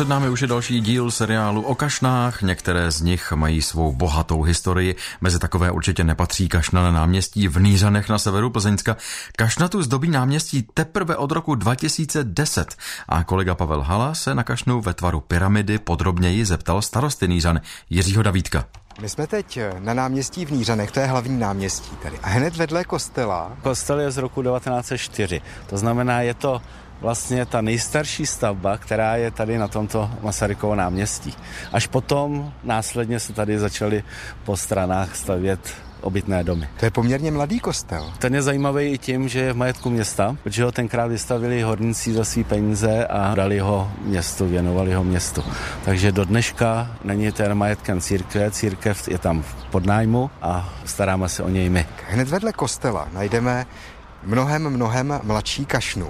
před námi už je další díl seriálu o kašnách. Některé z nich mají svou bohatou historii. Mezi takové určitě nepatří kašna na náměstí v Nířanech na severu Plzeňska. Kašna tu zdobí náměstí teprve od roku 2010 a kolega Pavel Hala se na kašnu ve tvaru pyramidy podrobněji zeptal starosty Nířan Jiřího Davídka. My jsme teď na náměstí v Nířanech, to je hlavní náměstí tady. A hned vedle kostela. Kostel je z roku 1904, to znamená, je to vlastně ta nejstarší stavba, která je tady na tomto Masarykovo náměstí. Až potom následně se tady začaly po stranách stavět obytné domy. To je poměrně mladý kostel. Ten je zajímavý i tím, že je v majetku města, protože ho tenkrát vystavili horníci za svý peníze a dali ho městu, věnovali ho městu. Takže do dneška není ten majetkem církve, církev je tam v podnájmu a staráme se o něj my. Hned vedle kostela najdeme mnohem, mnohem mladší kašnu.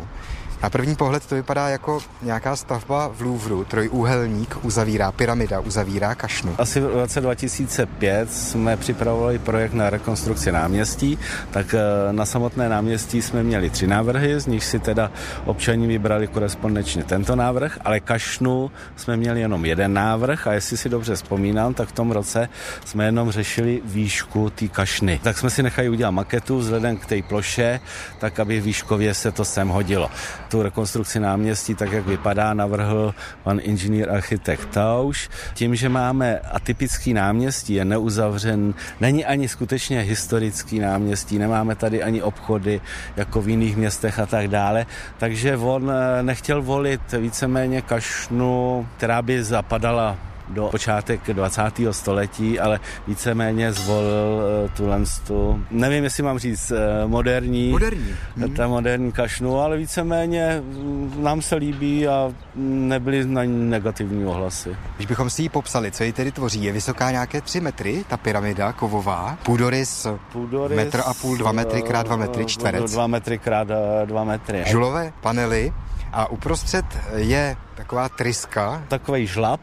Na první pohled to vypadá jako nějaká stavba v Louvru, trojúhelník uzavírá, pyramida uzavírá kašnu. Asi v roce 2005 jsme připravovali projekt na rekonstrukci náměstí, tak eh, na samotné náměstí jsme měli tři návrhy, z nich si teda občani vybrali korespondenčně tento návrh, ale kašnu jsme měli jenom jeden návrh a jestli si dobře vzpomínám, tak v tom roce jsme jenom řešili výšku té kašny. Tak jsme si nechali udělat maketu vzhledem k té ploše, tak aby výškově se to sem hodilo tu rekonstrukci náměstí, tak jak vypadá, navrhl pan inženýr architekt Tauš. Tím, že máme atypický náměstí, je neuzavřen, není ani skutečně historický náměstí, nemáme tady ani obchody jako v jiných městech a tak dále, takže on eh, nechtěl volit víceméně kašnu, která by zapadala do počátek 20. století, ale víceméně zvolil tuhle tu, nevím, jestli mám říct, uh, moderní, moderní. Hmm. ta moderní kašnu, ale víceméně mm, nám se líbí a nebyly na ní negativní ohlasy. Když bychom si ji popsali, co ji tedy tvoří, je vysoká nějaké 3 metry, ta pyramida kovová, půdorys, půdorys metr a půl, dva metry krát dva metry, čtverec. Dva metry krát dva metry. Žulové panely a uprostřed je taková tryska. Takový žlab,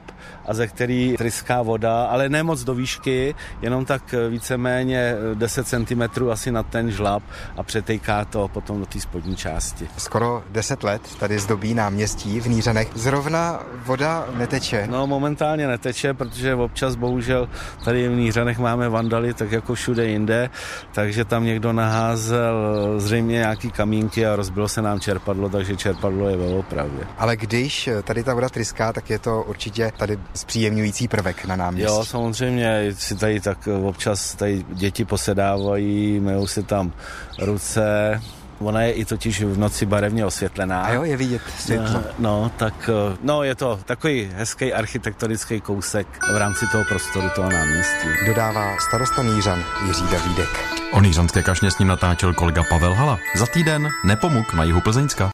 a ze který tryská voda, ale ne moc do výšky, jenom tak víceméně 10 cm asi na ten žlab a přetejká to potom do té spodní části. Skoro 10 let tady zdobí náměstí v Nířanech. Zrovna voda neteče? No momentálně neteče, protože občas bohužel tady v Nířanech máme vandaly tak jako všude jinde, takže tam někdo naházel zřejmě nějaký kamínky a rozbilo se nám čerpadlo, takže čerpadlo je ve opravě. Ale když tady ta voda tryská, tak je to určitě tady zpříjemňující prvek na náměstí. Jo, samozřejmě, si tady tak občas tady děti posedávají, myjou si tam ruce, Ona je i totiž v noci barevně osvětlená. A jo, je vidět světlo. No, no, tak no, je to takový hezký architektonický kousek v rámci toho prostoru toho náměstí. Dodává starosta Nířan Jiří Davídek. O Nířanské kašně s ním natáčel kolega Pavel Hala. Za týden nepomuk na jihu Plzeňska.